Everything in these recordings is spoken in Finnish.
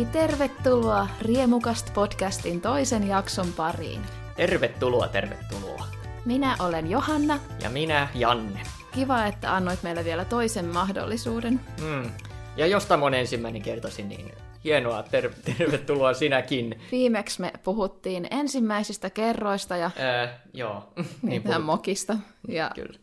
Hei, tervetuloa Riemukast podcastin toisen jakson pariin. Tervetuloa, tervetuloa. Minä olen Johanna. Ja minä Janne. Kiva, että annoit meille vielä toisen mahdollisuuden. Mm. Ja jos tämä on ensimmäinen kertosi, niin hienoa, ter- tervetuloa sinäkin. Viimeksi me puhuttiin ensimmäisistä kerroista ja Öö, joo. niin puhut... mokista. Ja Kyllä.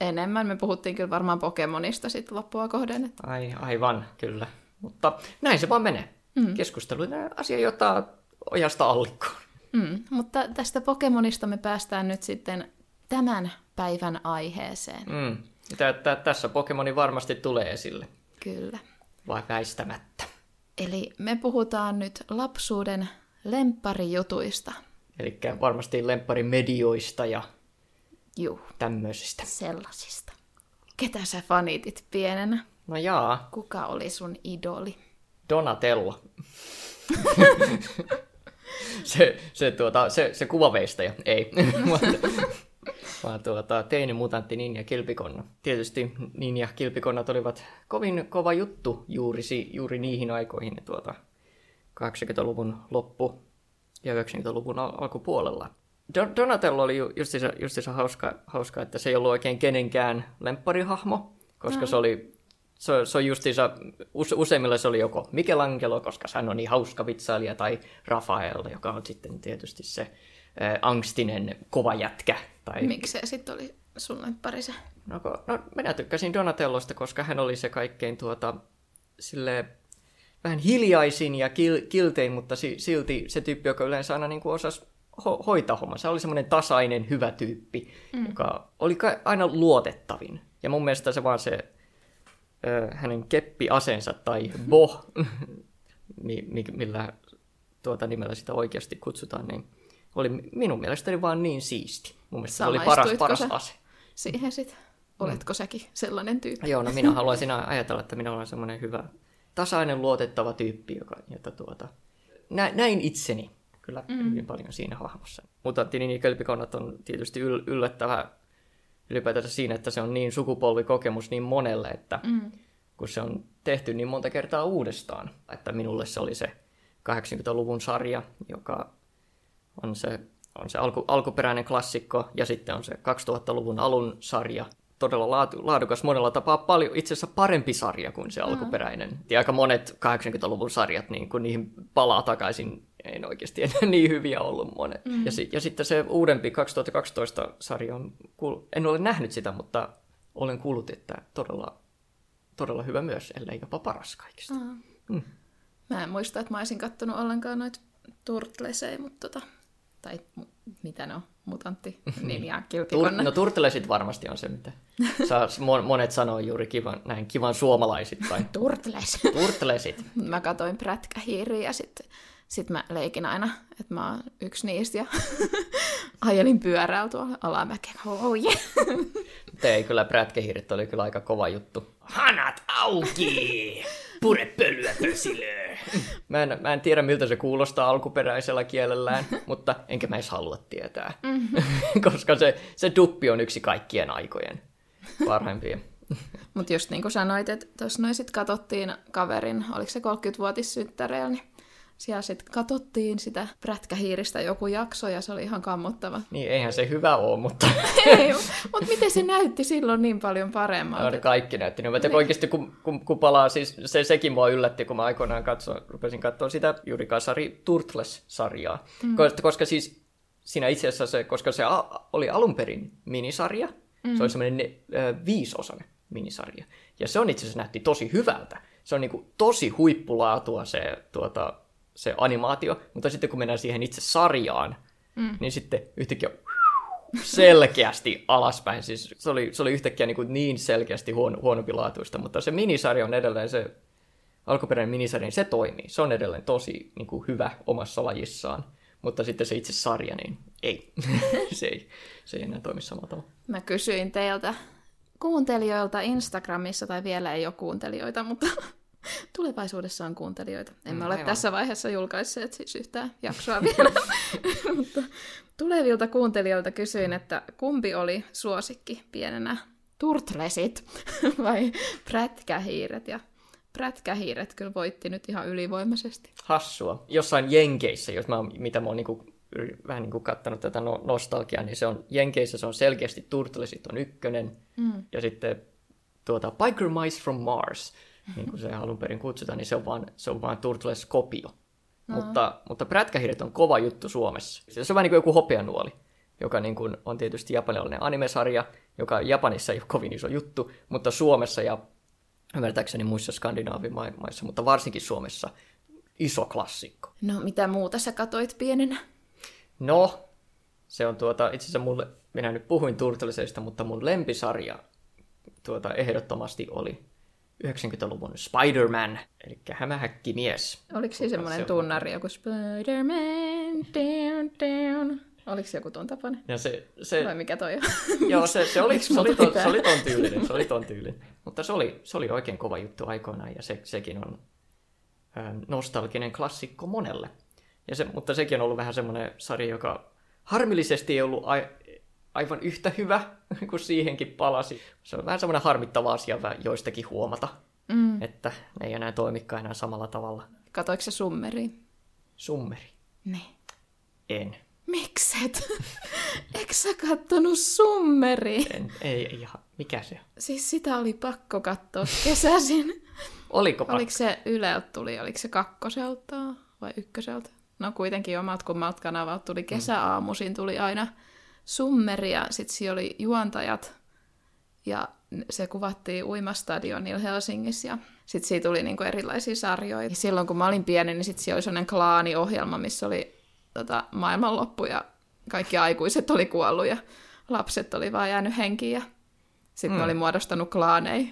enemmän me puhuttiin kyllä varmaan Pokemonista sitten loppua kohden. Ai, aivan, kyllä. Mutta näin se vaan menee. Mm. Keskustelu on asia, jota ojasta allikkoon. Mm, mutta tästä Pokemonista me päästään nyt sitten tämän päivän aiheeseen. Mm. Tä, tä, tässä Pokemoni varmasti tulee esille. Kyllä. Vai väistämättä. Eli me puhutaan nyt lapsuuden lempparijutuista. Eli varmasti lemppari-medioista ja Juu, tämmöisistä. sellaisista. Ketä sä fanitit pienenä? No jaa, Kuka oli sun idoli? Donatello. se, se, tuota, se, se kuvaveistäjä, ei. vaan tuota, teini mutantti Ninja Kilpikonna. Tietysti Ninja Kilpikonnat olivat kovin kova juttu juuri, si- juuri niihin aikoihin, tuota, 80-luvun loppu ja 90-luvun al- alkupuolella. Don- Donatello oli ju- justiinsa, justiinsa hauska, hauska, että se ei ollut oikein kenenkään lempparihahmo, koska se oli se, se on justiinsa, use, useimmilla se oli joko Michelangelo, koska hän on niin hauska vitsailija, tai Rafael, joka on sitten tietysti se ä, angstinen kova jätkä. Tai, Miksi se sitten oli sun lemppari se? no, no, minä tykkäsin Donatellosta, koska hän oli se kaikkein tuota, sille vähän hiljaisin ja kil, kiltein, mutta si, silti se tyyppi, joka yleensä aina niin kuin osasi ho, hoitaa homman. Se oli semmoinen tasainen, hyvä tyyppi, mm. joka oli aina luotettavin. Ja mun mielestä se vaan se ö, hänen keppiasensa tai boh, mi, mi, millä tuota nimellä sitä oikeasti kutsutaan, niin oli minun mielestäni vaan niin siisti. Mun mielestä se oli paras, paras ase. Siihen sit. Oletko säkin sellainen tyyppi? Joo, no minä haluaisin ajatella, että minä olen semmoinen hyvä, tasainen, luotettava tyyppi, joka, jota tuota, nä, näin itseni kyllä mm. hyvin paljon siinä hahmossa. Mutanttinin ja kölpikonnat on tietysti yl, yllättävä ylipäätään siinä, että se on niin sukupolvikokemus niin monelle, että mm. kun se on tehty niin monta kertaa uudestaan, että minulle se oli se 80-luvun sarja, joka on se, on se alku, alkuperäinen klassikko, ja sitten on se 2000-luvun alun sarja. Todella laatu, laadukas monella tapaa paljon, itse asiassa parempi sarja kuin se alkuperäinen. Ja aika monet 80-luvun sarjat, niin kun niihin palaa takaisin, ei oikeasti enää niin hyviä ollut monet. Mm. Ja, ja sitten se uudempi 2012 sarja, on, en ole nähnyt sitä, mutta olen kuullut, että todella, todella hyvä myös, ellei jopa paras kaikista. Mm. Mä en muista, että mä olisin kattonut ollenkaan noita turtlesejä, mutta tota, tai mu- mitä ne on, mutantti, niin ja Tur- kilpikonna. no turtlesit varmasti on se, mitä saa, mon- monet sanoo juuri kivan, näin kivan suomalaisittain. Turtles. Turtlesit. mä katoin prätkähiiriä ja sitten sit mä leikin aina, että mä oon yksi niistä ja ajelin pyörällä tuolla alamäkeen. Oh yeah. Mutta ei kyllä prätkehiirit oli kyllä aika kova juttu. Hanat auki! Pure pölyä pösilöö! Mä en, mä en tiedä, miltä se kuulostaa alkuperäisellä kielellään, mutta enkä mä edes halua tietää. Koska se, se duppi on yksi kaikkien aikojen parhaimpia. Mutta just niin kuin sanoit, että tuossa noin sitten katsottiin kaverin, oliko se 30-vuotissynttäreillä, niin siellä sitten katsottiin sitä prätkähiiristä joku jakso ja se oli ihan kammottava. Niin, eihän se hyvä ole, mutta Ei, mutta miten se näytti silloin niin paljon paremmalta? ne kaikki näytti. niin. Niin. Oikeasti kun, kun, kun palaa, siis se, sekin mua yllätti, kun mä aikoinaan katsoin, rupesin katsoa sitä juuri Kasari Turtles-sarjaa. Mm. Koska, koska siis siinä itse asiassa se, koska se a, oli alun perin minisarja, mm. se oli semmoinen viisosainen minisarja. Ja se on itse asiassa näytti tosi hyvältä. Se on niinku tosi huippulaatua se, tuota, se animaatio, mutta sitten kun mennään siihen itse sarjaan, mm. niin sitten yhtäkkiä selkeästi alaspäin. Siis se, oli, se oli yhtäkkiä niin, kuin niin selkeästi huono, huonompilaatuista, mutta se minisarja on edelleen se alkuperäinen minisarja, niin se toimii. Se on edelleen tosi niin kuin hyvä omassa lajissaan. Mutta sitten se itse sarja, niin ei. se, ei se ei enää toimi samalla tavalla. Mä kysyin teiltä kuuntelijoilta Instagramissa, tai vielä ei ole kuuntelijoita, mutta tulevaisuudessa on kuuntelijoita. Emme Mm, ole aivan. tässä vaiheessa julkaisseet siis yhtään jaksoa vielä. mutta tulevilta kuuntelijoilta kysyin, että kumpi oli suosikki pienenä? Turtlesit vai prätkähiiret? Ja prätkähiiret kyllä voitti nyt ihan ylivoimaisesti. Hassua. Jossain Jenkeissä, jos mä, mitä mä oon niinku, vähän niin kuin kattanut tätä no- nostalgiaa, niin se on Jenkeissä se on selkeästi Turtlesit on ykkönen. Mm. Ja sitten tuota, Biker Mice from Mars, niin kuin se alun perin kutsutaan, niin se on vaan, se on vaan Turtles-kopio. No. Mutta, mutta prätkähiiret on kova juttu Suomessa. Se on vähän niin kuin joku hopeanuoli, joka niin kuin on tietysti japanilainen animesarja, joka Japanissa ei ole kovin iso juttu, mutta Suomessa ja ymmärtääkseni muissa skandinaavimaissa, mutta varsinkin Suomessa iso klassikko. No, mitä muuta sä katoit pienenä? No, se on tuota, itse asiassa mulle, minä nyt puhuin Turtlesista, mutta mun lempisarja tuota, ehdottomasti oli 90-luvun Spider-Man, eli hämähäkkimies. Oliko semmoinen se on- tunnari, joku Spider-Man, down, down? Oliko se joku tuon tapainen? Ja se, se, Vai mikä toi on? Joo, se, se, oli, se, oli ton, se oli ton tyylinen, se oli ton tyylinen. Mutta se oli, se oli oikein kova juttu aikoinaan ja se, sekin on ö, nostalginen klassikko monelle. Ja se, mutta sekin on ollut vähän semmoinen sarja, joka harmillisesti ei ollut ai, aivan yhtä hyvä, kun siihenkin palasi. Se on vähän semmoinen harmittava asia joistakin huomata, mm. että ne ei enää toimikaan enää samalla tavalla. Katoiko se summeri? Summeri. Niin. En. Mikset? Eikö sä kattonut summeri? en ei, ei ihan. Mikä se on? Siis sitä oli pakko katsoa kesäisin. Oliko pakko? Oliko se Yleltä tuli, oliko se kakkoselta vai ykköseltä? No kuitenkin omat kummat kanavat tuli kesäaamuisin, tuli aina summeri ja sitten siellä oli juontajat ja se kuvattiin uimastadionilla Helsingissä ja sitten siitä tuli niinku erilaisia sarjoja. Ja silloin kun mä olin pieni, niin sitten siellä oli sellainen klaaniohjelma, missä oli tota, maailmanloppu ja kaikki aikuiset oli kuollut ja lapset oli vaan jäänyt henkiin ja sitten mm. oli muodostanut klaaneja.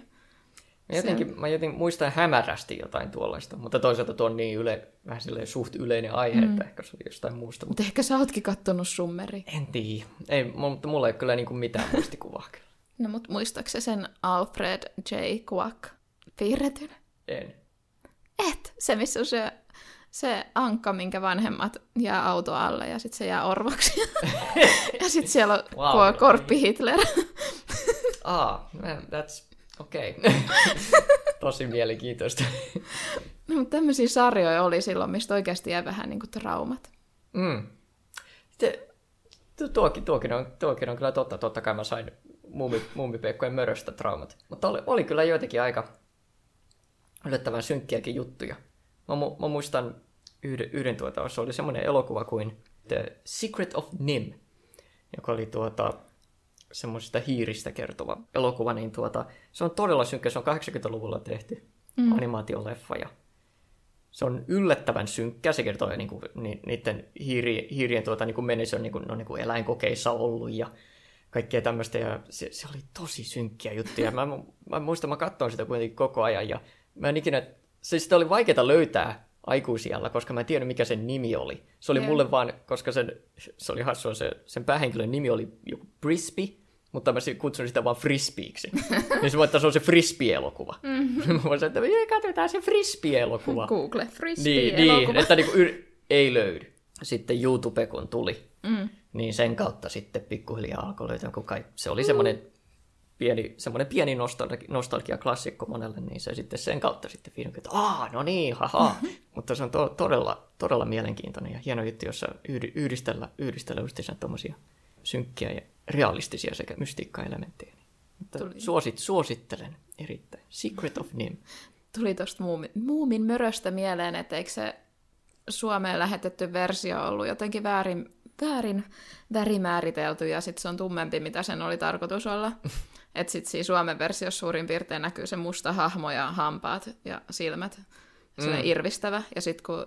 Mä jotenkin, mä jotenkin muistan hämärästi jotain tuollaista, mutta toisaalta tuo on niin yle, vähän suht yleinen aihe, mm. että ehkä se oli jostain muusta. Mutta ehkä sä ootkin kattonut summeri. en tiedä. Ei, mu- mutta mulla ei ole kyllä niin kuin mitään muistikuvaa. No mut muistaaksä sen Alfred J. Quack piirretyn? En. Et! Se, missä on se, se ankka, minkä vanhemmat jää auto alle ja sitten se jää orvoksi. ja sitten siellä on Wow. korppi Hitler. Ah, that's okei. Okay. Tosi mielenkiintoista. no, mutta tämmöisiä sarjoja oli silloin, mistä oikeasti jäi vähän niin kuin traumat. Mm. Sitten, tu- tuokin, tuokin, on, tuokin on kyllä totta. Totta kai mä sain muumi, muumipeikkojen möröstä traumat. Mutta oli, oli kyllä joitakin aika yllättävän synkkiäkin juttuja. Mä, mu- mä muistan yhden, yhden tuota, se oli semmoinen elokuva kuin The Secret of Nim, joka oli tuota, semmoisesta hiiristä kertova elokuva, niin tuota, se on todella synkkä, se on 80-luvulla tehty mm. animaatioleffa ja se on yllättävän synkkä, se kertoo niin kuin, ni, niiden hiiri, hiirien tuota, niin on, niin kuin, ne on niin kuin eläinkokeissa ollut ja kaikkea tämmöistä, ja se, se oli tosi synkkiä juttuja. Mä, mä muistan, mä katsoin sitä kuitenkin koko ajan, ja mä en ikinä, se sitä oli vaikeaa löytää aikuisiellä, koska mä en tiennyt, mikä sen nimi oli. Se oli Joo. mulle vaan, koska sen, se oli hassua, se, sen päähenkilön nimi oli joku Brisby, mutta mä kutsun sitä vaan Frisbeeksi. niin se voi, että se on se Frisbee-elokuva. Mm-hmm. mä voin että "Jee, katsotaan se Frisbee-elokuva. Google Frisbee Niin, niin että niinku yr- ei löydy. Sitten YouTube kun tuli, mm. niin sen kautta sitten pikkuhiljaa alkoi löytää, kun kai, se oli semmoinen pieni, semmoinen pieni nostalgi- nostalgia-klassikko monelle, niin se sitten sen kautta sitten vihdoin, että aah, no niin, haha. Mutta se on to- todella, todella mielenkiintoinen ja hieno juttu, jossa yhdi- yhdistellä, yhdistellä just sen tuommoisia synkkiä ja realistisia sekä mystiikka-elementtejä. Mutta Tuli. suosit, suosittelen erittäin. Secret of Nim. Tuli tuosta muumin, muumin möröstä mieleen, että eikö se Suomeen lähetetty versio ollut jotenkin väärin, väärin värimääritelty ja sitten se on tummempi, mitä sen oli tarkoitus olla. Että sitten siinä Suomen versiossa suurin piirtein näkyy se musta hahmo ja hampaat ja silmät, se mm. irvistävä. Ja sitten kun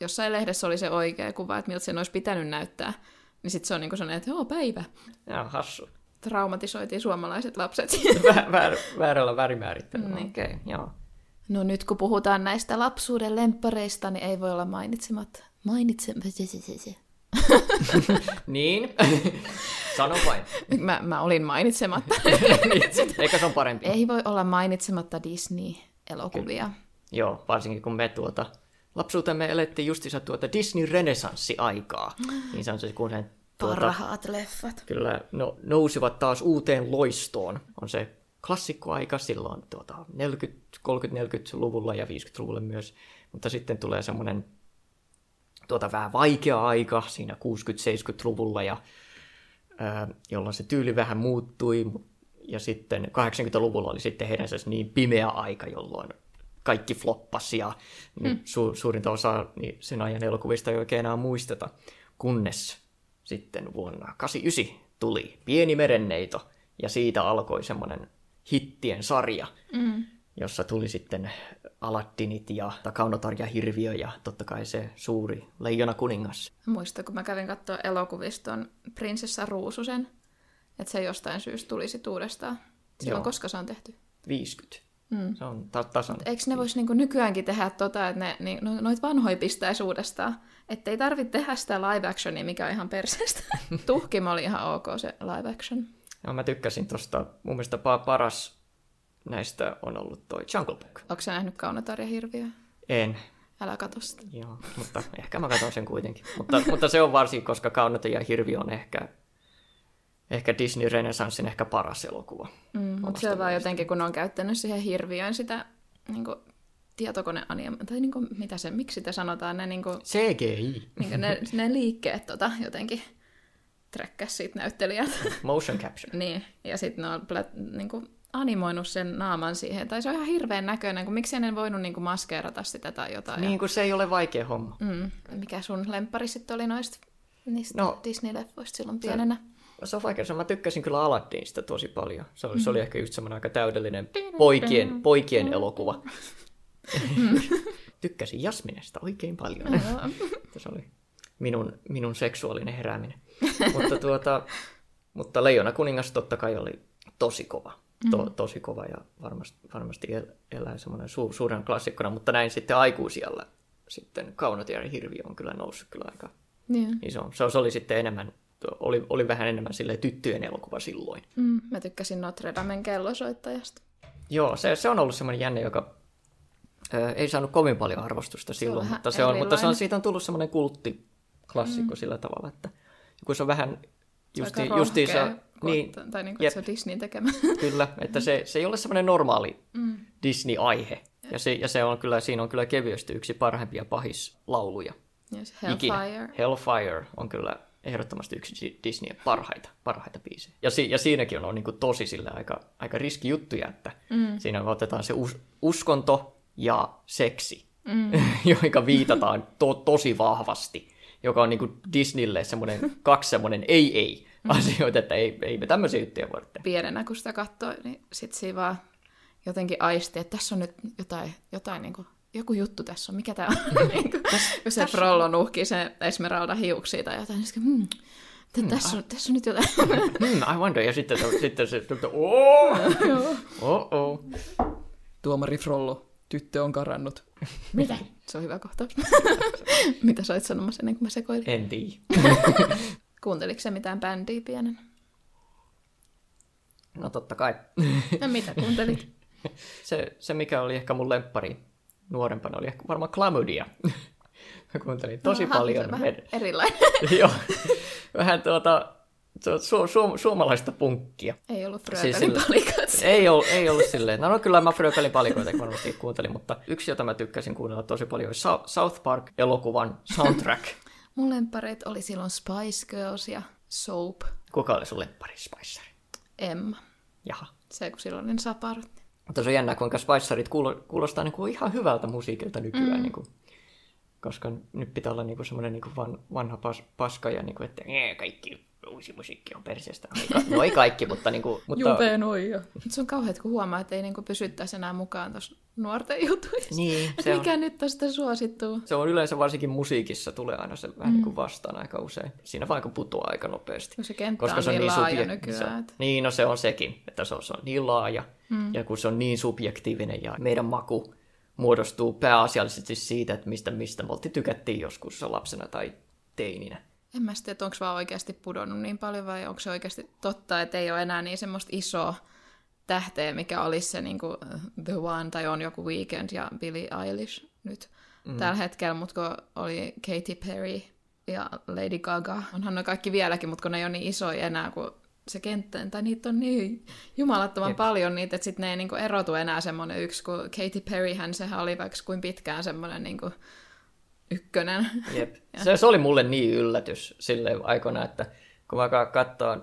jossain lehdessä oli se oikea kuva, että miltä sen olisi pitänyt näyttää, niin sitten se on niin kuin sellainen, että joo, päivä. Joo, hassu. Traumatisoitiin suomalaiset lapset. Vä- väär, väärällä värimäärittelyllä. Niin. Okei, okay, joo. No nyt kun puhutaan näistä lapsuuden lemppareista, niin ei voi olla mainitsematta. Mainitsematta. Niin, sano vain. Mä, mä olin mainitsematta. Niin, Eikä se on parempi. ei voi olla mainitsematta Disney-elokuvia. Joo, varsinkin kun me tuota, lapsuutemme elettiin justiinsa tuota Disney-renesanssi-aikaa. Niin se on se, kun he tuota, Parhaat leffat. kyllä no, nousivat taas uuteen loistoon. On se klassikkoaika silloin tuota, 40, 30-40-luvulla ja 50-luvulla myös, mutta sitten tulee semmoinen tuota, vähän vaikea aika siinä 60-70-luvulla, ja, ää, jolloin se tyyli vähän muuttui, ja sitten 80-luvulla oli sitten heidän niin pimeä aika, jolloin kaikki floppasi ja hmm. su- suurinta osaa niin sen ajan elokuvista ei oikein enää muisteta, kunnes sitten vuonna 89 tuli Pieni merenneito ja siitä alkoi semmoinen hittien sarja, mm. Jossa tuli sitten Aladdinit ja Kaunotar ja Hirviö ja totta kai se suuri Leijona kuningas. Muista, kun mä kävin katsoa elokuvista Prinsessa Ruususen, että se jostain syystä tulisi uudestaan. Silloin Joo. koska se on tehty? 50. Mm. Se on ta- tasan. Mut eikö ne voisi niinku nykyäänkin tehdä tota, että ne niin, no, noit vanhoja pistäisi uudestaan? Että ei tarvitse tehdä sitä live actionia, mikä on ihan perseestä. Tuhkim oli ihan ok se live action. Joo, mä tykkäsin tosta. Mun mielestä paras näistä on ollut toi Jungle Book. Onko sä nähnyt Kaunotar ja Hirviö? En. Älä katso sitä. Joo, mutta ehkä mä katson sen kuitenkin. mutta, mutta se on varsin, koska Kaunotar ja Hirviö on ehkä ehkä Disney Renesanssin ehkä paras elokuva. Mm, mutta se on vaan jotenkin, kun on käyttänyt siihen hirviön sitä niin kuin, tietokoneanima, tai niin kuin, mitä se, miksi te sanotaan, ne, niin kuin, CGI. Niin kuin ne, ne liikkeet tota, jotenkin trekkäs siitä näyttelijät. Motion capture. niin, ja sitten ne on niin kuin, animoinut sen naaman siihen, tai se on ihan hirveän näköinen, kun miksi en voinut niin kuin, maskeerata sitä tai jotain. Niin kuin se ei ole vaikea homma. Mm. Mikä sun lemppari sitten oli noista niistä no, Disney-leffoista silloin pienenä? Se se on vaikea Mä tykkäsin kyllä Aladdinista tosi paljon. Se oli, mm. se oli ehkä just semmoinen aika täydellinen poikien, poikien elokuva. tykkäsin Jasminesta oikein paljon. se oli minun, minun seksuaalinen herääminen. mutta, tuota, mutta Leijona kuningas totta kai oli tosi kova. To, mm. tosi kova ja varmasti, varmasti elää semmoinen su, suuren klassikkona, mutta näin sitten aikuisilla sitten Kaunotiarin hirvi on kyllä noussut kyllä aika yeah. iso. Se, se oli sitten enemmän oli, oli vähän enemmän sille tyttöjen elokuva silloin. Mm, mä tykkäsin Notre Damen kellosoittajasta. Joo, se, se on ollut semmoinen jänne, joka ö, ei saanut kovin paljon arvostusta se silloin, mutta, se on, mutta se on, siitä on tullut semmoinen kulttiklassikko mm. sillä tavalla, että kun se on vähän justi, Aika justiinsa... Niin, tai niin kuin, se on Disneyn tekemä. Kyllä, että se, se ei ole semmoinen normaali mm. Disney-aihe. Ja, se, ja se on kyllä, siinä on kyllä kevyesti yksi parhaimpia pahislauluja. Yes, Hellfire. Ikinä. Hellfire on kyllä ehdottomasti yksi Disneyn parhaita, parhaita biisejä. Ja, si- ja siinäkin on, on niin kuin tosi sillä aika, aika riski juttuja, että mm. siinä otetaan se us- uskonto ja seksi, mm. joihin viitataan to- tosi vahvasti, joka on niin kuin Disneylle semmoinen, kaksi semmoinen ei-ei mm. asioita, että ei, ei me tämmöisiä juttuja voi tehdä. Pienenä kun sitä katsoi, niin sitten siinä vaan jotenkin aisti, että tässä on nyt jotain, jotain niin kuin joku juttu tässä on, mikä tämä on? niin kuin, jos se Frollo nuhkii se Esmeralda hiuksia tai jotain, niin hmm, mm, tässä, on, tässä on nyt jotain. mm, I wonder. Ja sitten, sitten se, oh, oh, oh. Tuomari Frollo, tyttö on karannut. Mitä? Se on hyvä kohtaus. Mitä sä olit sanomassa ennen kuin mä sekoilin? En tiedä. Kuunteliko se mitään bändiä pienen? No totta kai. no mitä kuuntelit? se, se, mikä oli ehkä mun lemppari nuorempana oli ehkä varmaan Klamydia. Mä kuuntelin tosi Aha, paljon. Se vähän erilainen. Joo, vähän tuota, su- su- suomalaista punkkia. Ei ollut Frökelin siis palikoita. Ei, ollut, ei ollut silleen. No, no kyllä mä Frökelin palikoita varmasti kuuntelin, mutta yksi, jota mä tykkäsin kuunnella tosi paljon, oli South Park-elokuvan soundtrack. Mun lemppareet oli silloin Spice Girls ja Soap. Kuka oli sun lemppari Spicer? Emma. Jaha. Se, kun silloin niin saparut. Mutta se on jännä, kuinka Spicerit kuulostaa niin kuin ihan hyvältä musiikilta nykyään. Mm. Niin kuin, koska nyt pitää olla niin kuin semmoinen niin kuin van, vanha pas, paska ja niin kuin, että kaikki uusi musiikki on perseestä. No ei kaikki, mutta... Niin kuin, mutta... Jupeen noija. Se on kauheat, kun huomaa, että ei niin kuin pysyttäisi enää mukaan tuossa nuorten jutuissa. Niin, se Mikä on... nyt tästä suosittuu? Se on yleensä varsinkin musiikissa tulee aina se vähän mm. niin kuin vastaan aika usein. Siinä vaan putoaa aika nopeasti. No se kenttä Koska on se on niin, niin laaja subjek- nykyään. Se, niin, no se on sekin, että se on, se on niin laaja. Mm. Ja kun se on niin subjektiivinen ja meidän maku muodostuu pääasiallisesti siitä, että mistä, mistä me tykättiin joskus lapsena tai teininä. En mä sitten, että onko vaan oikeasti pudonnut niin paljon vai onko se oikeasti totta, että ei ole enää niin semmoista isoa tähteä, mikä olisi se niin kuin The One tai on joku Weekend ja Billie Eilish nyt mm. tällä hetkellä, mutta kun oli Katy Perry ja Lady Gaga, onhan ne kaikki vieläkin, mutta kun ne ei ole niin isoja enää kuin se kenttä, tai niitä on niin jumalattoman Jep. paljon niitä, että sitten ne ei niinku erotu enää semmoinen yksi, kun Katy Perryhän sehän oli vaikka kuin pitkään semmoinen niinku ykkönen. Jep. Se, se, oli mulle niin yllätys sille aikana, että kun vaikka katsoo,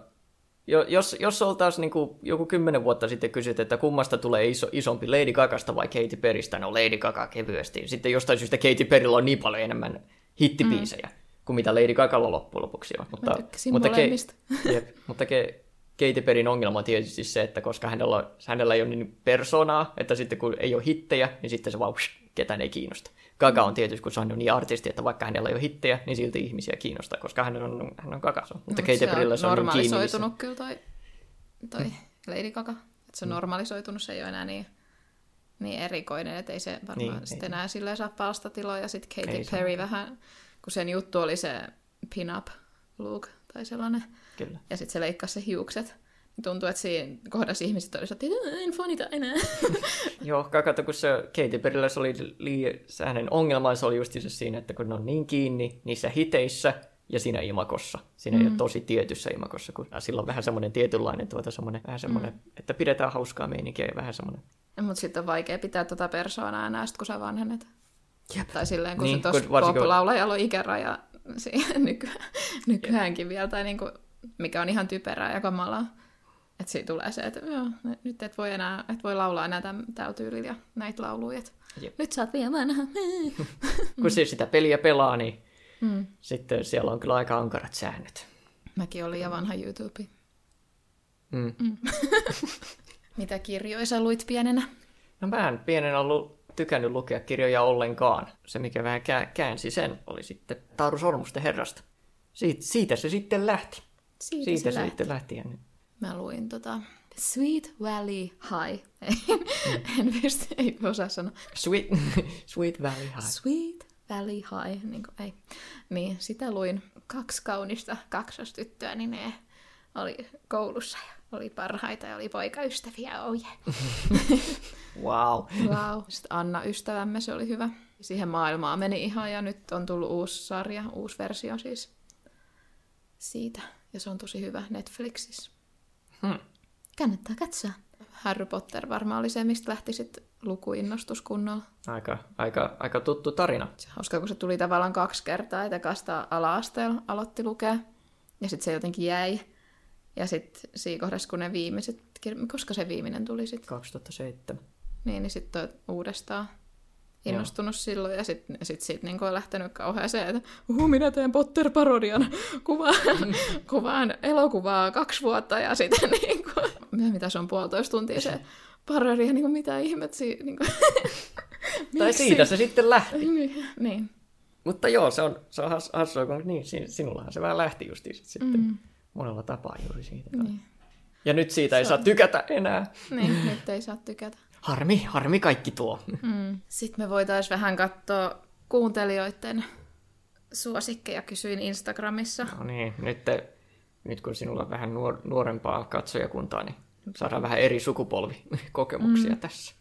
jos, jos oltaisiin niin kuin joku kymmenen vuotta sitten kysyt, että kummasta tulee iso, isompi Lady Gagasta vai Katy Perrystä, no Lady Gaga kevyesti. Sitten jostain syystä Katy Perryllä on niin paljon enemmän hittipiisejä. Mm kuin mitä Lady Gagalla loppujen lopuksi on. Mutta, mutta, ke, jep, mutta ke, Katy Perryn ongelma on tietysti se, että koska hänellä, hänellä ei ole niin persoonaa, että sitten kun ei ole hittejä, niin sitten se vaan ketään ei kiinnosta. Gaga on tietysti, kun se on niin artisti, että vaikka hänellä ei ole hittejä, niin silti ihmisiä kiinnostaa, koska hän on, hän on Gaga. Mutta no, Katy Perryllä se on niin normalisoitunut kyllä toi, toi mm. Lady Gaga. Että se on mm. normalisoitunut, se ei ole enää niin, niin erikoinen, että ei se varmaan niin, sitten enää silleen saa palstatiloja. Sitten Katy ei Perry se. vähän kun sen juttu oli se pin-up look tai sellainen. Kyllä. Ja sitten se leikkasi se hiukset. Tuntuu, että siinä kohdassa ihmiset olisivat, että en fanita enää. Joo, kato, kun se Katy Perryllä se oli lii, se hänen ongelmansa oli just se siinä, että kun ne on niin kiinni niissä hiteissä ja siinä imakossa. Siinä mm. ei ole tosi tietyssä imakossa, kun sillä on vähän semmoinen tietynlainen, tuota semmoinen, vähän semmoinen, mm. että pidetään hauskaa meininkiä ja vähän semmoinen. Mutta sitten on vaikea pitää tuota persoonaa enää, kun sä vanhennet. Jep. Tai silleen, kun niin, se tuossa varsinkin... pop-laulajalla on ikäraja nykyään, nykyäänkin vielä, tai niin kuin, mikä on ihan typerää ja kamalaa. Että siitä tulee se, että joo, nyt et voi enää, et voi laulaa enää tällä tyylillä ja näitä lauluja. Nyt sä oot vielä vanha. kun se sitä peliä pelaa, niin mm. sitten siellä on kyllä aika ankarat säännöt. Mäkin olin ja vanha YouTube. Mm. Mm. Mitä kirjoja sä luit pienenä? No mä en pienenä ollut tykännyt lukea kirjoja ollenkaan. Se, mikä vähän käänsi sen, oli sitten Tauru Sormusten herrasta. Siitä, siitä se sitten lähti. Siitä, siitä se, se lähti. sitten lähti. Mä luin tota Sweet Valley High. Mm. en pysty, ei osaa sanoa. Sweet, Sweet Valley High. Sweet Valley High, niin kuin, ei. Niin, sitä luin kaksi kaunista kaksostyttöä, niin ne oli koulussa ja oli parhaita ja oli poikaystäviä, oh yeah. wow. wow. Sitten Anna ystävämme, se oli hyvä. Siihen maailmaan meni ihan ja nyt on tullut uusi sarja, uusi versio siis siitä. Ja se on tosi hyvä Netflixissä. Hmm. Kannattaa katsoa. Harry Potter varmaan oli se, mistä lähti sitten lukuinnostus kunnolla. Aika, aika, aika tuttu tarina. Se hauska, kun se tuli tavallaan kaksi kertaa, että kasta ala-asteella aloitti lukea. Ja sitten se jotenkin jäi. Ja sitten siinä kohdassa, kun ne viimeiset, koska se viimeinen tuli sitten? 2007. Niin, niin sitten uudestaan innostunut Joo. silloin ja sitten sit siitä niin on lähtenyt kauheeseen, että uhu, minä teen Potter-parodian, kuvaan, kuvaan elokuvaa kaksi vuotta ja sitten niin kuin, mitä se on puolitoista tuntia se parodia, niin kuin, mitä ihmettä si, niin kuin, Tai siitä se sitten lähti. Niin. niin. Mutta joo, se on, se on hassua, kun niin, sinullahan se vähän lähti just sitten. Mm monella tapaa juuri siitä. Niin. Ja nyt siitä se ei on... saa tykätä enää. Niin, nyt ei saa tykätä. Harmi, harmi kaikki tuo. Mm. Sitten me voitaisiin vähän katsoa kuuntelijoiden suosikkeja, kysyin Instagramissa. No niin, nyt, te, nyt kun sinulla on vähän nuor, nuorempaa katsojakuntaa, niin saadaan vähän eri sukupolvikokemuksia mm. tässä.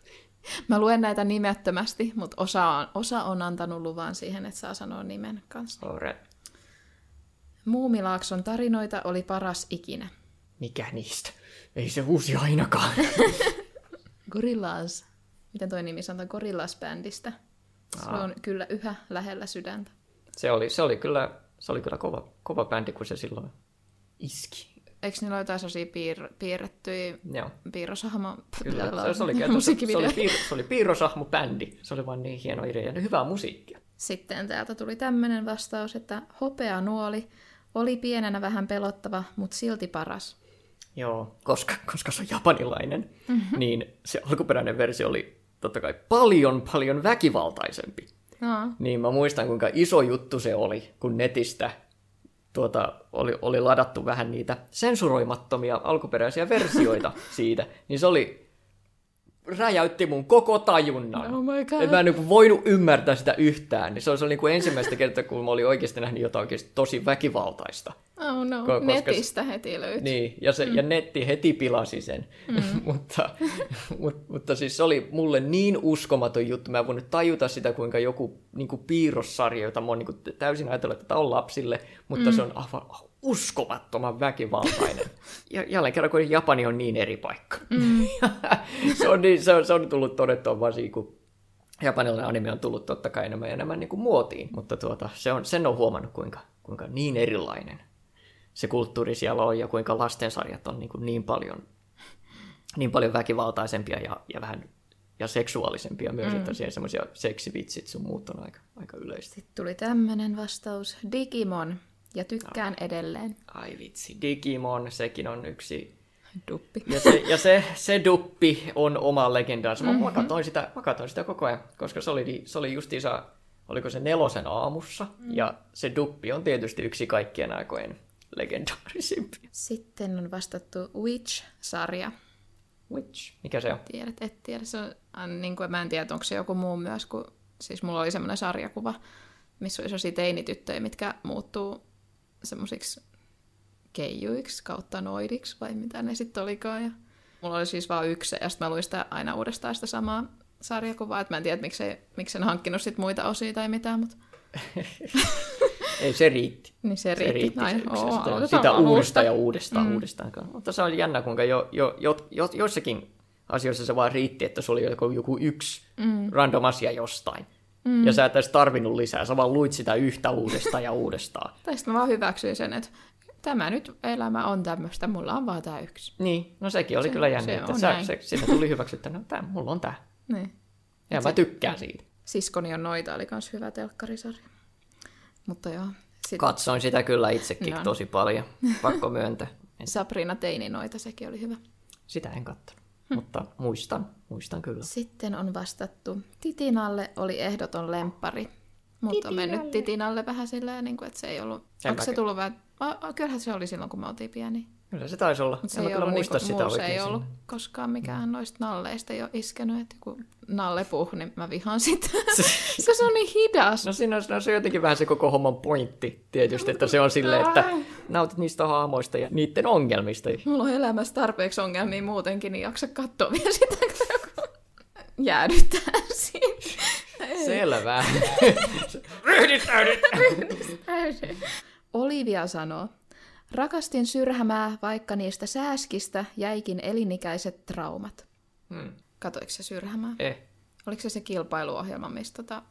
Mä luen näitä nimettömästi, mutta osa on, osa on antanut luvan siihen, että saa sanoa nimen kanssa. Alright. Muumilaakson tarinoita oli paras ikinä. Mikä niistä? Ei se uusi ainakaan. Gorillaz. Miten toi nimi sanotaan? Gorillaz-bändistä. Se Aa. on kyllä yhä lähellä sydäntä. Se oli, se oli kyllä, se oli kyllä kova, kova bändi, kun se silloin iski. Eikö niillä ole jotain sellaisia piir, piirrettyjä Joo. piirrosahmo... Kyllä, se, se, oli, se, oli piir, se oli piirrosahmo-bändi. Se oli vain niin hieno idea ja hyvää musiikkia. Sitten täältä tuli tämmöinen vastaus, että hopea nuoli oli pienenä vähän pelottava, mutta silti paras. Joo, koska, koska se on japanilainen, mm-hmm. niin se alkuperäinen versio oli totta kai paljon, paljon väkivaltaisempi. No. Niin mä muistan, kuinka iso juttu se oli, kun netistä tuota, oli, oli ladattu vähän niitä sensuroimattomia alkuperäisiä versioita siitä. Niin se oli räjäytti mun koko tajunnan. Oh my God. Et mä en niin voinut ymmärtää sitä yhtään. Niin se oli niin kuin ensimmäistä kertaa, kun mä olin oikeasti nähnyt jotain oikeasti tosi väkivaltaista. Oh no, koska, netistä heti löytyi. Niin, ja, se, mm. ja netti heti pilasi sen. Mm. mutta, mutta, mutta siis se oli mulle niin uskomaton juttu. Mä en voinut tajuta sitä, kuinka joku niin kuin piirrossarja, jota mä oon niin kuin täysin ajatellut, että tämä on lapsille, mutta mm. se on aivan uskomattoman väkivaltainen. Ja jälleen kerran, kun Japani on niin eri paikka. Mm. se, on niin, se, on, se on tullut todettua vaan siinä, kun japanilainen anime on tullut totta kai enemmän ja enemmän niin kuin muotiin. Mutta tuota, se on, sen on huomannut, kuinka, kuinka niin erilainen se kulttuuri siellä on ja kuinka lastensarjat on niin, kuin niin, paljon, niin paljon väkivaltaisempia ja, ja vähän ja seksuaalisempia myös, mm. että siellä semmoisia seksivitsit sun muut on aika, aika yleistä. Sitten tuli tämmöinen vastaus. Digimon. Ja tykkään no. edelleen. Ai vitsi, Digimon, sekin on yksi... Duppi. Ja se, ja se, se duppi on oma legendansa. Mm-hmm. Mä, katsoin sitä, mä katsoin sitä koko ajan, koska se oli, se oli justiinsa, oliko se nelosen aamussa. Mm. Ja se duppi on tietysti yksi kaikkien aikojen legendaarisimpia. Sitten on vastattu Witch-sarja. Witch? Mikä se on? Tiedät, et tiedä. Se on, niin kuin, mä en tiedä, onko se joku muu myös, kun siis mulla oli semmoinen sarjakuva, missä oli sellaisia teinityttöjä, mitkä muuttuu semmoisiksi keijuiksi kautta noidiksi, vai mitä ne sitten olikaan. Ja mulla oli siis vain yksi, ja sitten mä luin sitä aina uudestaan sitä samaa sarjakuvaa, että mä en tiedä, miksei, miksi en hankkinut sit muita osia tai mitään, mutta... Ei, se riitti. Niin se riitti. Se riitti Näin. Se Oo, sitä, sitä uudestaan ja uudestaan, mm. uudestaan. Mutta se oli jännä, kuinka jo, jo, jo, jo, jossakin asioissa se vaan riitti, että se oli joku, joku yksi mm. random asia jostain. Mm. Ja sä et edes tarvinnut lisää, sä vaan luit sitä yhtä uudestaan ja uudestaan. tai sitten mä vaan hyväksyin sen, että tämä nyt elämä on tämmöistä, mulla on vaan tämä yksi. Niin, no sekin oli se, kyllä jännä, että sä, se, siitä tuli hyväksyttä, no tämä, mulla on tämä. Niin. Ja mä tykkään siitä. Siskoni on noita, oli myös hyvä telkkarisarja. Mutta joo. Sit... Katsoin sitä kyllä itsekin no. tosi paljon, pakko myöntää. Sabrina Teini noita, sekin oli hyvä. Sitä en katsonut, hm. mutta muistan, muistan kyllä. Sitten on vastattu, Titinalle oli ehdoton lemppari. Mutta on mennyt Titinalle vähän silleen, niin kuin, että se ei ollut... En onko se tullut vähän... Kyllähän se oli silloin, kun me oltiin pieni. Kyllä se taisi olla. se ei, ollut, muista niinku, sitä se ei ollut sinne. koskaan mikään noista nalleista jo iskenyt, että kun nalle puh, niin mä vihaan sitä, koska se on niin hidas. No siinä on, no, se on jotenkin vähän se koko homman pointti tietysti, että se on silleen, että nautit niistä haamoista ja niiden ongelmista. Mulla on elämässä tarpeeksi ongelmia muutenkin, niin jaksa katsoa vielä sitä, kun jäädyttää siinä. Selvä. Ryhdistäydyt! Olivia sanoo, Rakastin syrhämää, vaikka niistä sääskistä jäikin elinikäiset traumat. Hmm. Katoiko se syrhämää? Eh. Oliko se se kilpailuohjelma, missä tota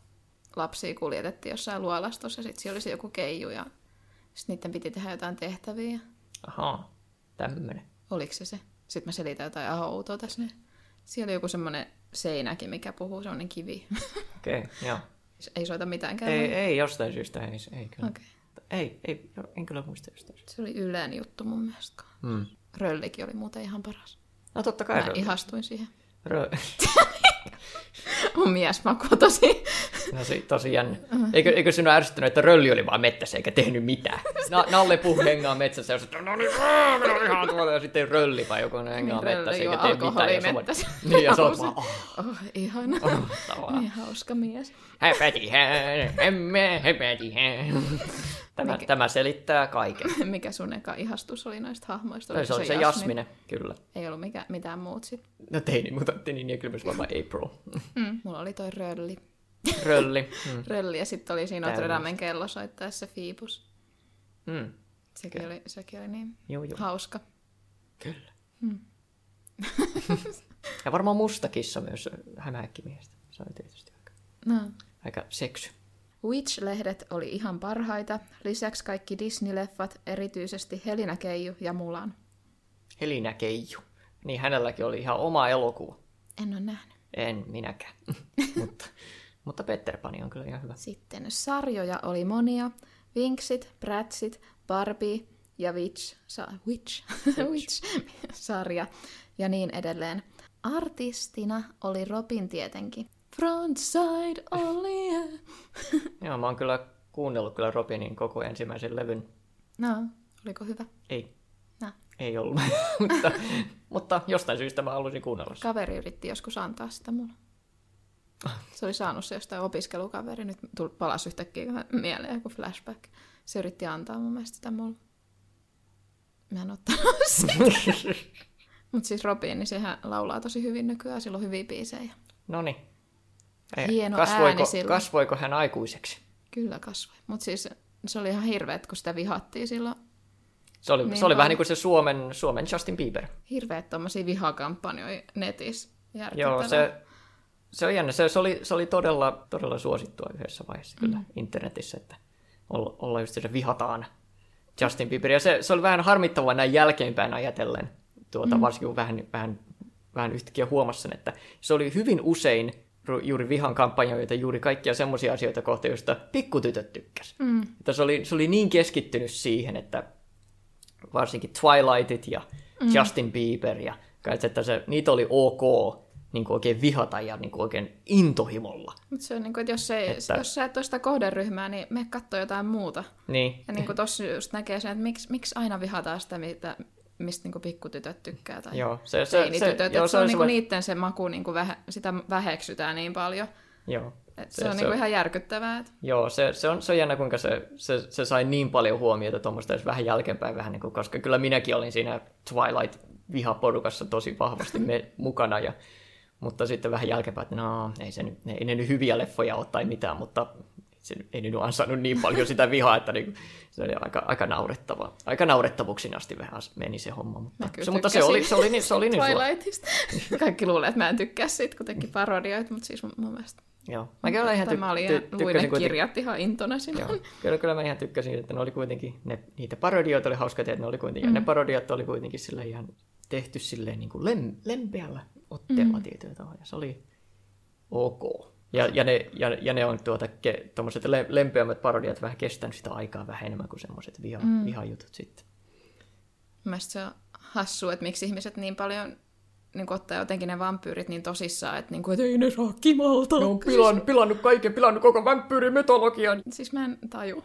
lapsia kuljetettiin jossain luolastossa, ja sitten siellä olisi joku keiju, ja sitten niiden piti tehdä jotain tehtäviä. Aha, tämmöinen. Oliko se se? Sitten mä selitän jotain aha outoa tässä. Siellä oli joku semmoinen seinäkin, mikä puhuu, semmoinen kivi. Okei, okay, joo. Ei soita mitään Ei, ei jostain syystä, ei, ei kyllä. Okay. Ei, ei, en kyllä muista jostain. Se oli Ylen juttu mun mielestä. Hmm. Röllikin oli muuten ihan paras. No totta kai. Mä rölli. ihastuin siihen. Rö- mun mies makuu tosi. No se tosi jännä. Uh-huh. Eikö, eikö sinun ärsyttänyt, että rölli oli vaan mettässä eikä tehnyt mitään? Na, Nalle puh hengaa metsässä ja sanoi, no niin, minä olen ihan tuolla. Ja sitten rölli vai joku hengaa niin, mettässä eikä tee mitään. Ja mettässä. Niin, ja se on vaan, oh. oh ihana. Oh, niin hauska mies. Häpäti hän, emme häpäti hän. Tämä, Mikä... tämä selittää kaiken. Mikä sun eka ihastus oli noista hahmoista? Oliko se oli se Jasmine, Jasmine kyllä. Ei ollut mikä, mitään muut sitten. No teini, mutta teini ja kyllä myös varmaan April. Mm, mulla oli toi Rölli. Rölli. Mm. Rölli ja sitten oli siinä Notre Damen kello soittaessa Fiibus. Mm. Sekin, okay. oli, sekin oli niin juu, juu. hauska. Kyllä. Mm. ja varmaan mustakissa myös hämähäkkimiestä. Se oli tietysti aika, no. aika seksy. Witch-lehdet oli ihan parhaita, lisäksi kaikki Disney-leffat, erityisesti Helinä Keiju ja Mulan. Helinä Keiju. Niin hänelläkin oli ihan oma elokuva. En ole nähnyt. En minäkään, mutta, mutta Peter Pani on kyllä ihan hyvä. Sitten sarjoja oli monia. Vinksit, Bratsit, Barbie ja Witch, sa- Witch, Witch. sarja ja niin edelleen. Artistina oli Robin tietenkin. Frontside Ollie. Joo, mä oon kyllä kuunnellut kyllä Robinin koko ensimmäisen levyn. No, oliko hyvä? Ei. No. Ei ollut, mutta, mutta jostain syystä mä halusin kuunnella sitä. Kaveri yritti joskus antaa sitä mulle. Se oli saanut se jostain opiskelukaveri, nyt palasi yhtäkkiä mieleen joku flashback. Se yritti antaa mun mielestä sitä mulle. Mä en ottanut sitä. Mutta siis Robin, niin sehän laulaa tosi hyvin nykyään, sillä on hyviä biisejä. No niin. Hieno kasvoiko, ääni silloin. Kasvoiko hän aikuiseksi? Kyllä kasvoi. Mutta siis se oli ihan hirveet, kun sitä vihattiin silloin Se oli, Niin se oli vähän niin kuin se Suomen, Suomen Justin Bieber. Hirveät tommosia vihakampanjoja netissä. Joo, se, se on jännä. Se, se, oli, se oli todella, todella suosittua yhdessä vaiheessa kyllä mm. internetissä, että olla, olla just se vihataan Justin Bieber. Ja se, se oli vähän harmittavaa näin jälkeenpäin ajatellen, tuota, mm. varsinkin kun vähän, vähän, vähän yhtäkkiä huomasin että se oli hyvin usein juuri vihan kampanjoita, juuri kaikkia semmoisia asioita kohtaan, joista pikkutytöt tykkäs. Mm. Että se, oli, se oli niin keskittynyt siihen, että varsinkin Twilightit ja mm. Justin Bieber ja kaikki, että se, niitä oli ok niin kuin oikein vihata ja niin kuin oikein intohimolla. Mutta se on niin kuin, että jos, ei, Että- jos sä et ole sitä kohderyhmää, niin me katsoa jotain muuta. Niin, Ja niin kuin tossa just näkee sen, että miksi, miksi aina vihataan sitä, mitä, mistä niin pikkutytöt tykkää. Tai joo. Se, se, se, teinitytöt. joo, Se, se on se, niin kuin se, niiden se maku, niin kuin vähe, sitä väheksytään niin paljon. joo. Et se, Se- on se niin kuin on- ihan järkyttävää. Että... Joo, se, se, on, se on jännä, kuinka se, se, se sai niin paljon huomiota tuommoista edes vähän jälkeenpäin, vähän niin kuin, koska kyllä minäkin olin siinä Twilight-vihaporukassa tosi vahvasti me, mukana, ja, mutta sitten vähän jälkeenpäin, että no, ei, se, nyt- ei ne nyt hyviä leffoja ole tai mitään, mutta se ei nyt ansainnut niin paljon sitä vihaa, että niin, se oli aika, aika naurettavaa. Aika naurettavuuksiin asti vähän meni se homma, mutta, se, mutta se, oli, se oli niin, se oli niin. Twilightista. Kaikki luulee, että mä en tykkää siitä, kun teki parodioita, mutta siis mun, mun mielestä... Joo. Mä kyllä ihan ty- mä olin ty- luin ne kuitenkin- kirjat ihan intona silloin. Joo, kyllä, kyllä mä ihan tykkäsin, että ne oli kuitenkin, ne, niitä parodioita oli hauska, että ne oli kuitenkin, mm. ja ne parodiat oli kuitenkin sillä ihan tehty silleen niin kuin lem, lempeällä otteella mm. tietyllä tavalla, ja se oli ok. Ja, ja, ne, ja, ja ne on tuota, ke, tommoset le, lempeämmät parodiat vähän kestänyt sitä aikaa vähän enemmän kuin semmoiset viha, mm. vihajutut sitten. Mielestäni se on hassu, että miksi ihmiset niin paljon niin ottaa jotenkin ne vampyyrit niin tosissaan, että, niin kuin, että ei ne saa kimalta. Ne on pilannut, pilannut kaiken, pilannut koko vampyyrimetologian. Siis mä en taju.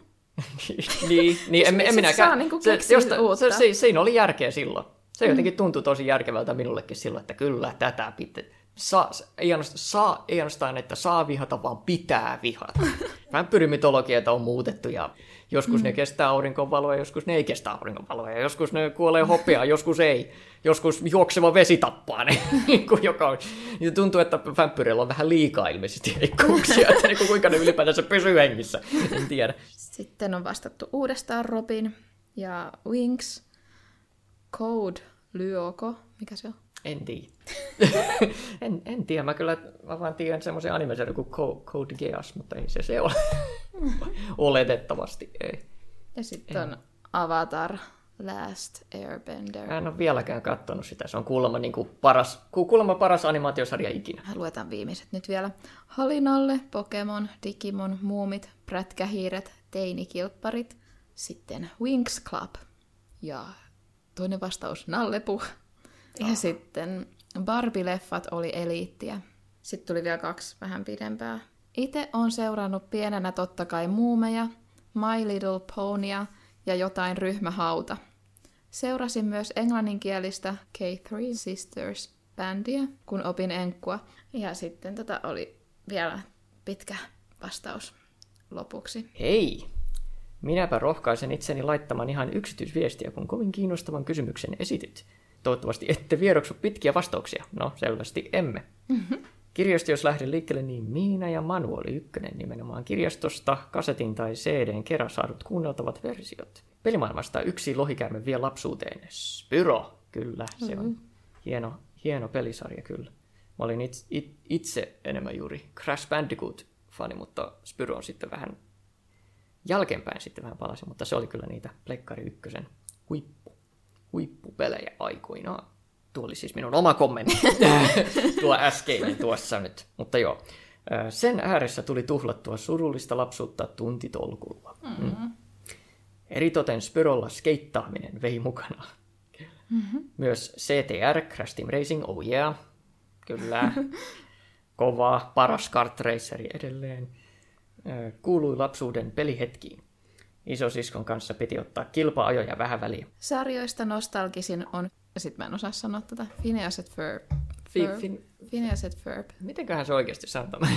niin, niin en, en Sit minäkään. saa niinku keksiä uutta. se, se, siinä oli järkeä silloin. Se jotenkin tuntui tosi järkevältä minullekin silloin, että kyllä tätä pitää. Saa, ei, ainoastaan, saa, ei ainoastaan, että saa vihata, vaan pitää vihata. Vampyyrimitologiata on muutettu ja joskus mm. ne kestää auringonvaloa, joskus ne ei kestä auringonvaloa, ja joskus ne kuolee hopeaa, joskus ei. Joskus juokseva vesi tappaa ne, niin kuin joka on. Ja tuntuu, että vampyyreillä on vähän liikaa ilmeisesti heikkouksia, että niin kuin kuinka ne ylipäätänsä pysyy hengissä. En tiedä. Sitten on vastattu uudestaan Robin ja Wings. Code Lyoko. Mikä se on? En tiedä. en, en tiedä, mä kyllä mä vaan tiedän semmoisen animesarjan kuin Co- Code Geass, mutta ei se se ole. Oletettavasti ei. Ja sitten on Avatar Last Airbender. Mä en ole vieläkään katsonut sitä. Se on kuulemma, niin kuin paras, ku- kuulemma paras animaatiosarja ikinä. Luetaan viimeiset nyt vielä. Halinalle, Pokemon, Digimon, Muumit, Prätkähiiret, Teinikilpparit, sitten Wings Club ja toinen vastaus Nallepu. Ja sitten Barbie-leffat oli eliittiä. Sitten tuli vielä kaksi vähän pidempää. Itse on seurannut pienenä totta kai muumeja, My Little Ponya ja jotain ryhmähauta. Seurasin myös englanninkielistä K3 Sisters bändiä, kun opin enkkua. Ja sitten tätä oli vielä pitkä vastaus lopuksi. Hei! Minäpä rohkaisen itseni laittamaan ihan yksityisviestiä, kun kovin kiinnostavan kysymyksen esityt. Toivottavasti ette vieroksu pitkiä vastauksia. No, selvästi emme. Mm-hmm. Kirjasto, jos lähden liikkeelle, niin Miina ja Manu oli ykkönen nimenomaan kirjastosta, kasetin tai CDn kerran saadut kuunneltavat versiot. Pelimaailmasta yksi lohikäärme vie lapsuuteen. Spyro, kyllä, se on hieno, hieno pelisarja kyllä. Mä olin itse, it, itse enemmän juuri Crash Bandicoot-fani, mutta Spyro on sitten vähän jälkeenpäin sitten vähän palasin, mutta se oli kyllä niitä Pleikkari ykkösen huippu, huippupelejä aikoinaan. Tuo oli siis minun oma kommentti. Tuo äskeinen tuossa nyt. Mutta joo, sen ääressä tuli tuhlattua surullista lapsuutta tuntitolkulla. Mm. Eritoten Spyrolla skeittaaminen vei mukana. Mm-hmm. Myös CTR, Crash Team Racing, oh yeah, kyllä. Kova, paras kart raceri edelleen. Kuului lapsuuden pelihetkiin. Isosiskon kanssa piti ottaa kilpa-ajoja vähän väliä. Sarjoista nostalgisin on, sitten mä en osaa sanoa tätä, Phineas et Ferb. Fi- Ferb. fin- Phineas et Ferb. Mitenköhän se oikeasti sanotaan?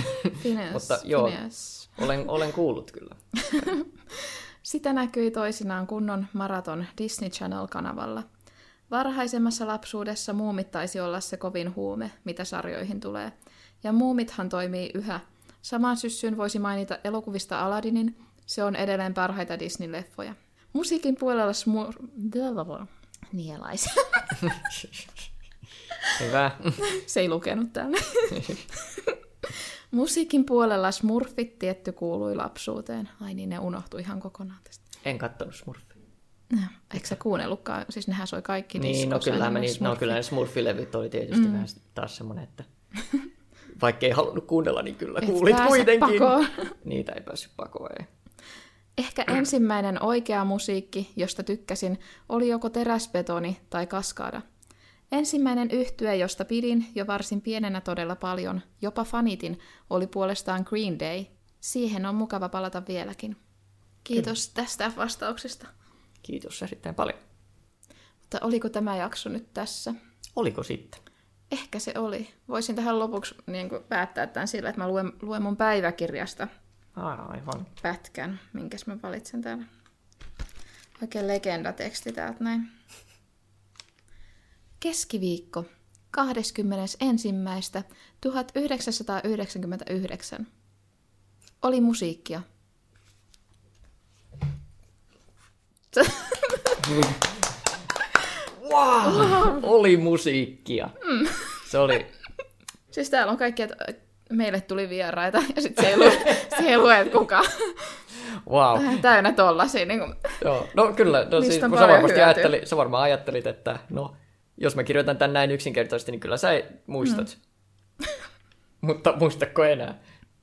Phineas, Mutta joo. Phineas. olen, olen kuullut kyllä. Sitä näkyi toisinaan kunnon maraton Disney Channel-kanavalla. Varhaisemmassa lapsuudessa muumit taisi olla se kovin huume, mitä sarjoihin tulee. Ja muumithan toimii yhä. Samaan syssyyn voisi mainita elokuvista Aladdinin, se on edelleen parhaita Disney-leffoja. Musiikin puolella smur... Nielais. Hyvä. Se ei lukenut tänne. Musiikin puolella smurfit tietty kuului lapsuuteen. Ai niin, ne unohtui ihan kokonaan tästä. En kattonut Smurfia. No, eikö sä kuunnellutkaan? Siis nehän soi kaikki Niin, no kyllä, mä niitä, no kyllä ne Smurfilevyt oli tietysti mm. vähän taas semmoinen, että vaikka ei halunnut kuunnella, niin kyllä Et kuulit kuitenkin. pakoon. Niitä ei päässyt pakoon, ei. Ehkä ensimmäinen oikea musiikki, josta tykkäsin, oli joko teräsbetoni tai kaskaada. Ensimmäinen yhtye, josta pidin jo varsin pienenä todella paljon, jopa fanitin, oli puolestaan Green Day. Siihen on mukava palata vieläkin. Kiitos tästä vastauksesta. Kiitos erittäin paljon. Mutta oliko tämä jakso nyt tässä? Oliko sitten? Ehkä se oli. Voisin tähän lopuksi niin kuin, päättää tämän sillä, että mä luen, luen mun päiväkirjasta Aivan. pätkän, minkäs mä valitsen täällä. Oikein legendateksti täältä näin. Keskiviikko 21.1999. Oli musiikkia. Wow! Oli musiikkia. Mm. Se oli... Siis täällä on kaikki, että meille tuli vieraita ja sitten se ei lue, se ei lue että kuka. Wow. Täynnä tollasia. Niin kuin, Joo, no kyllä, no siis, kun sä, varmasti hyötyä. ajatteli, sä varmaan ajattelit, että no, jos mä kirjoitan tän näin yksinkertaisesti, niin kyllä sä muistat. Mm. Mutta muistatko enää,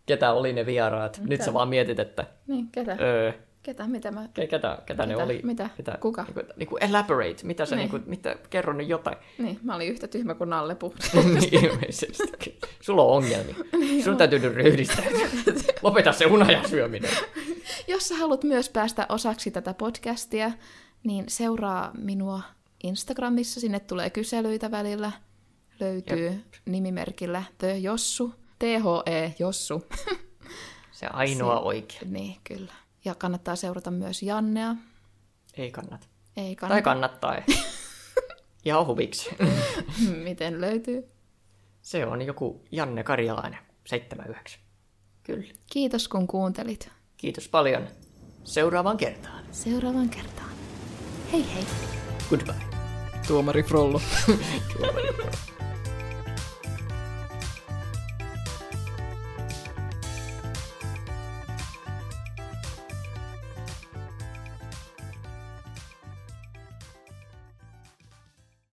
ketä oli ne vieraat? Mitä? Nyt sä vaan mietit, että niin, ketä? öö, Ketä? Mitä mä... ke- ketä, ketä ne oli? Mitä? Mitä? Kuka? Niin kuin, niin kuin elaborate, mitä sä, Niin. niin. kuin, mitä, kerro nyt jotain. Niin, mä olin yhtä tyhmä kuin Nalle niin ilmeisesti. Sulla on ongelmia. Niin Sun täytyy nyt ryhdistää. Lopeta se unajan syöminen. Jos sä haluat myös päästä osaksi tätä podcastia, niin seuraa minua Instagramissa. Sinne tulee kyselyitä välillä. Löytyy Jep. nimimerkillä The Jossu. T-H-E Jossu. Se ainoa Se- oikea. niin, kyllä. Ja kannattaa seurata myös Jannea. Ei kannata. Ei Tai kannata. kannattaa. ei. Ihan huviksi. Miten löytyy? Se on joku Janne Karjalainen, 79. Kyllä. Kiitos kun kuuntelit. Kiitos paljon. Seuraavaan kertaan. Seuraavaan kertaan. Hei hei! Goodbye. Tuomari Frollo. Tuomari.